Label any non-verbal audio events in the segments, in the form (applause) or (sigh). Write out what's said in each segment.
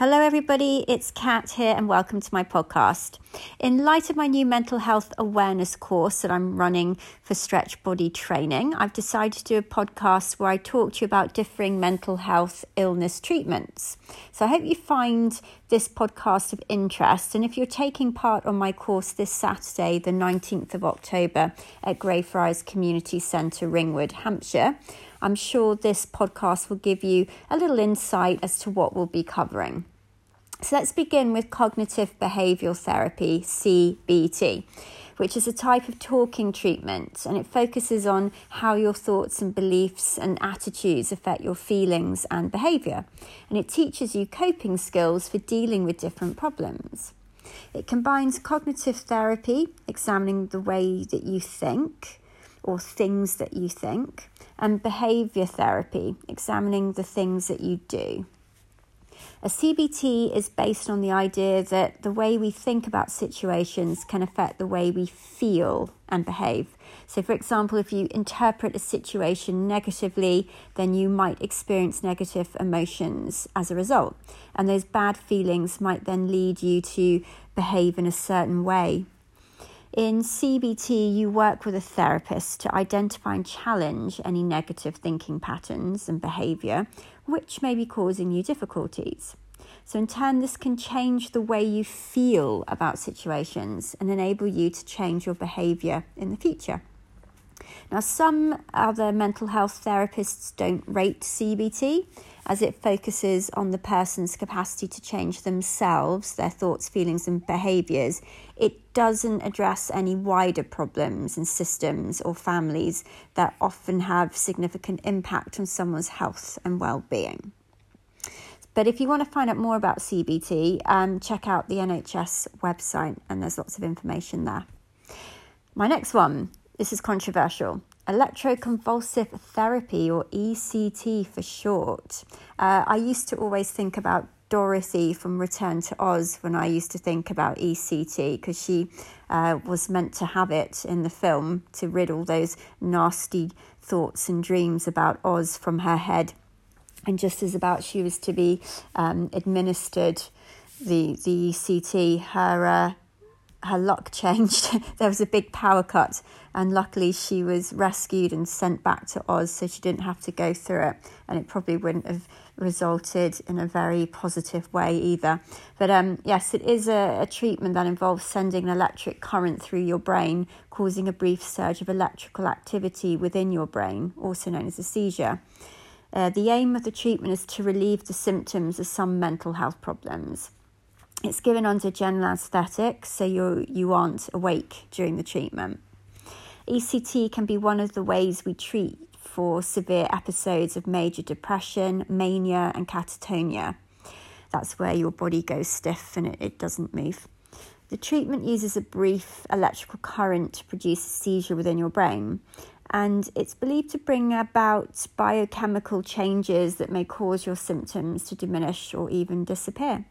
Hello, everybody. It's Kat here, and welcome to my podcast. In light of my new mental health awareness course that I'm running for Stretch Body Training, I've decided to do a podcast where I talk to you about differing mental health illness treatments. So I hope you find this podcast of interest. And if you're taking part on my course this Saturday, the 19th of October, at Greyfriars Community Centre, Ringwood, Hampshire, I'm sure this podcast will give you a little insight as to what we'll be covering. So let's begin with cognitive behavioural therapy, CBT, which is a type of talking treatment and it focuses on how your thoughts and beliefs and attitudes affect your feelings and behaviour. And it teaches you coping skills for dealing with different problems. It combines cognitive therapy, examining the way that you think or things that you think, and behaviour therapy, examining the things that you do. A CBT is based on the idea that the way we think about situations can affect the way we feel and behave. So, for example, if you interpret a situation negatively, then you might experience negative emotions as a result. And those bad feelings might then lead you to behave in a certain way. In CBT, you work with a therapist to identify and challenge any negative thinking patterns and behaviour which may be causing you difficulties. So, in turn, this can change the way you feel about situations and enable you to change your behaviour in the future. Now, some other mental health therapists don't rate CBT as it focuses on the person's capacity to change themselves, their thoughts, feelings, and behaviours. It doesn't address any wider problems in systems or families that often have significant impact on someone's health and well-being. But if you want to find out more about CBT, um, check out the NHS website, and there's lots of information there. My next one this is controversial. Electroconvulsive therapy, or ECT for short. Uh, I used to always think about Dorothy from Return to Oz when I used to think about ECT because she uh, was meant to have it in the film to rid all those nasty thoughts and dreams about Oz from her head. And just as about she was to be um, administered the the ECT, her uh, her luck (laughs) changed. there was a big power cut, and luckily she was rescued and sent back to Oz so she didn't have to go through it. And it probably wouldn't have resulted in a very positive way either. But um, yes, it is a, a treatment that involves sending an electric current through your brain, causing a brief surge of electrical activity within your brain, also known as a seizure. Uh, the aim of the treatment is to relieve the symptoms of some mental health problems. It's given under general anaesthetic, so you you aren't awake during the treatment. ECT can be one of the ways we treat for severe episodes of major depression, mania, and catatonia. That's where your body goes stiff and it, it doesn't move. The treatment uses a brief electrical current to produce a seizure within your brain, and it's believed to bring about biochemical changes that may cause your symptoms to diminish or even disappear.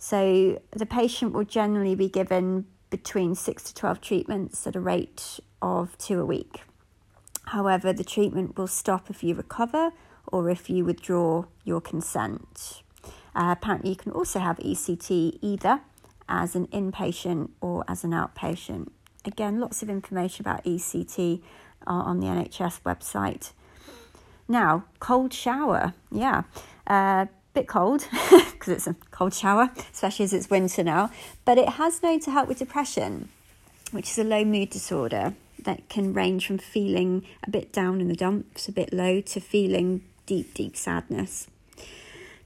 So the patient will generally be given between 6 to 12 treatments at a rate of two a week. However, the treatment will stop if you recover or if you withdraw your consent. Uh, apparently, you can also have ECT either as an inpatient or as an outpatient. Again, lots of information about ECT uh, on the NHS website. Now, cold shower. Yeah. Uh, bit cold (laughs) because it's a cold shower, especially as it's winter now. But it has known to help with depression, which is a low mood disorder that can range from feeling a bit down in the dumps, a bit low, to feeling deep, deep sadness.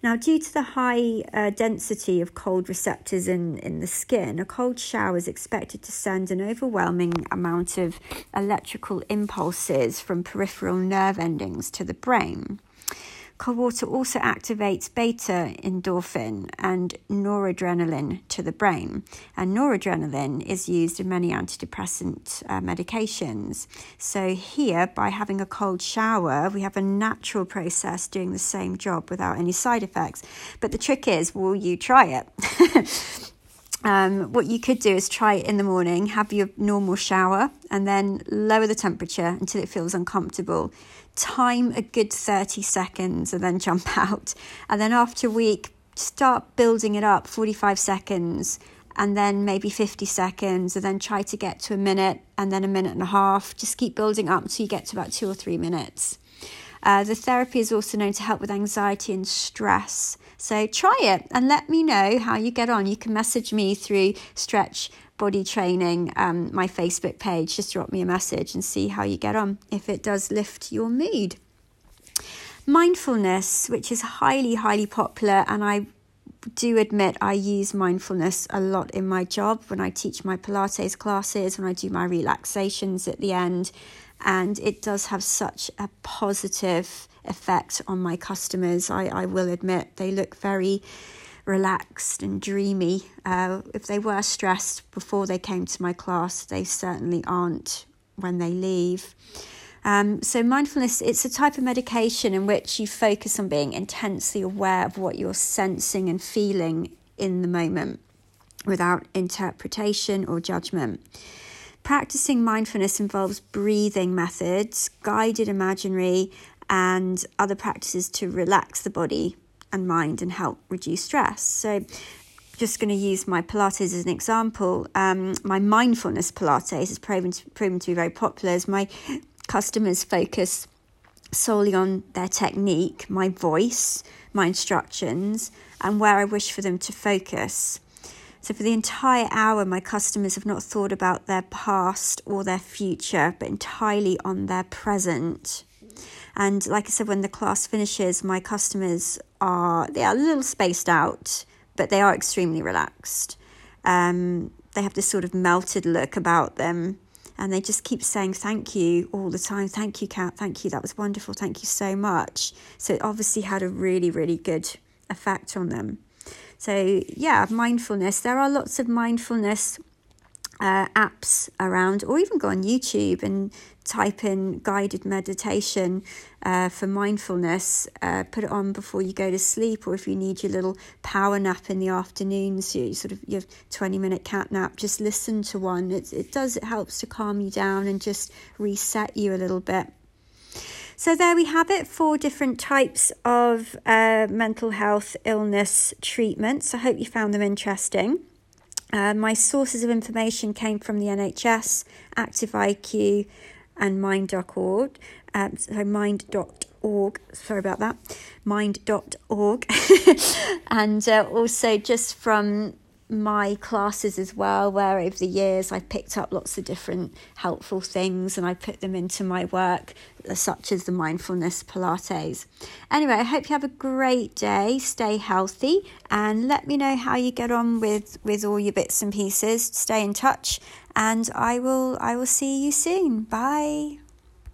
Now, due to the high uh, density of cold receptors in, in the skin, a cold shower is expected to send an overwhelming amount of electrical impulses from peripheral nerve endings to the brain. Cold water also activates beta endorphin and noradrenaline to the brain. And noradrenaline is used in many antidepressant uh, medications. So, here, by having a cold shower, we have a natural process doing the same job without any side effects. But the trick is, will you try it? (laughs) Um, what you could do is try it in the morning, have your normal shower, and then lower the temperature until it feels uncomfortable. Time a good 30 seconds and then (laughs) jump out. And then after a week, start building it up 45 seconds and then maybe 50 seconds, and then try to get to a minute and then a minute and a half. Just keep building up until you get to about two or three minutes. Uh, the therapy is also known to help with anxiety and stress. So try it and let me know how you get on. You can message me through Stretch Body Training, um, my Facebook page. Just drop me a message and see how you get on if it does lift your mood. Mindfulness, which is highly, highly popular, and I do admit I use mindfulness a lot in my job when I teach my Pilates classes, when I do my relaxations at the end, and it does have such a positive effect on my customers. I, I will admit they look very relaxed and dreamy. Uh, if they were stressed before they came to my class, they certainly aren't when they leave. Um, so, mindfulness, it's a type of medication in which you focus on being intensely aware of what you're sensing and feeling in the moment without interpretation or judgment. Practicing mindfulness involves breathing methods, guided imaginary, and other practices to relax the body and mind and help reduce stress. So, just going to use my Pilates as an example. Um, my mindfulness Pilates has proven to, proven to be very popular as my customers focus solely on their technique, my voice, my instructions, and where I wish for them to focus. So, for the entire hour, my customers have not thought about their past or their future, but entirely on their present. And like I said, when the class finishes, my customers are they are a little spaced out, but they are extremely relaxed. Um, they have this sort of melted look about them and they just keep saying thank you all the time. Thank you, Kat. Thank you. That was wonderful. Thank you so much. So it obviously had a really, really good effect on them. So yeah, mindfulness. There are lots of mindfulness uh, apps around, or even go on YouTube and type in guided meditation uh, for mindfulness. Uh, put it on before you go to sleep, or if you need your little power nap in the afternoons, you sort of your twenty minute cat nap. Just listen to one. It it does. It helps to calm you down and just reset you a little bit. So, there we have it four different types of uh, mental health illness treatments. I hope you found them interesting. Uh, my sources of information came from the NHS, Active IQ, and mind.org. Um, so mind.org, sorry about that, mind.org. (laughs) and uh, also just from my classes as well, where over the years I've picked up lots of different helpful things and I put them into my work, uh, such as the mindfulness Pilates. Anyway, I hope you have a great day, stay healthy, and let me know how you get on with, with all your bits and pieces. Stay in touch, and I will I will see you soon. Bye.